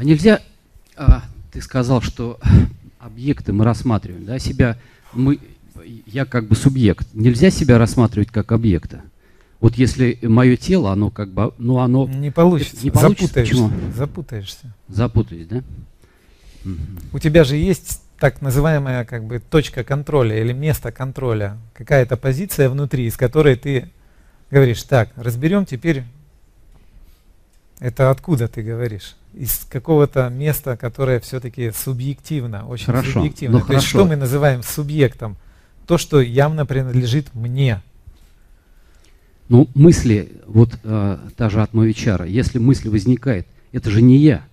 А нельзя, а, ты сказал, что объекты мы рассматриваем, да, себя, мы, я как бы субъект. Нельзя себя рассматривать как объекта. Вот если мое тело, оно как бы, ну оно... Не получится. Не получится. Запутаешься. Почему? Запутаешься. Запутаюсь, да? У тебя же есть так называемая как бы точка контроля или место контроля, какая-то позиция внутри, из которой ты говоришь, так, разберем теперь, это откуда ты говоришь? Из какого-то места, которое все-таки субъективно, очень Хорошо, субъективно. ну То есть хорошо. что мы называем субъектом? То, что явно принадлежит мне. Ну, мысли, вот э, та же от Мовичара, если мысль возникает, это же не я.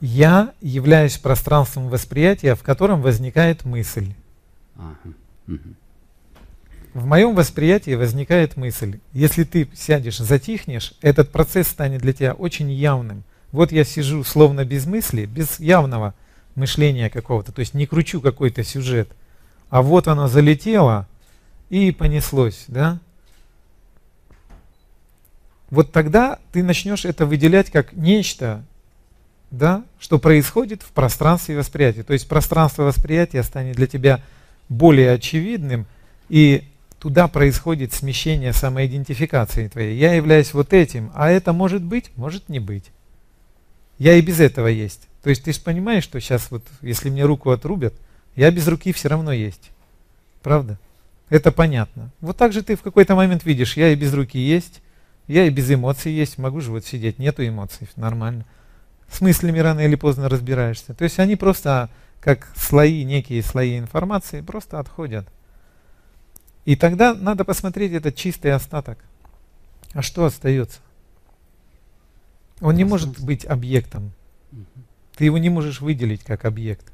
Я являюсь пространством восприятия, в котором возникает мысль. Ага. мгм. В моем восприятии возникает мысль. Если ты сядешь, затихнешь, этот процесс станет для тебя очень явным. Вот я сижу словно без мысли, без явного мышления какого-то, то есть не кручу какой-то сюжет, а вот оно залетело и понеслось, да? Вот тогда ты начнешь это выделять как нечто, да, что происходит в пространстве восприятия. То есть пространство восприятия станет для тебя более очевидным, и туда происходит смещение самоидентификации твоей. Я являюсь вот этим, а это может быть, может не быть. Я и без этого есть. То есть ты же понимаешь, что сейчас вот, если мне руку отрубят, я без руки все равно есть. Правда? Это понятно. Вот так же ты в какой-то момент видишь, я и без руки есть, я и без эмоций есть, могу же вот сидеть, нету эмоций, нормально. С мыслями рано или поздно разбираешься. То есть они просто как слои, некие слои информации, просто отходят. И тогда надо посмотреть этот чистый остаток. А что остается? Он не может быть объектом. Ты его не можешь выделить как объект.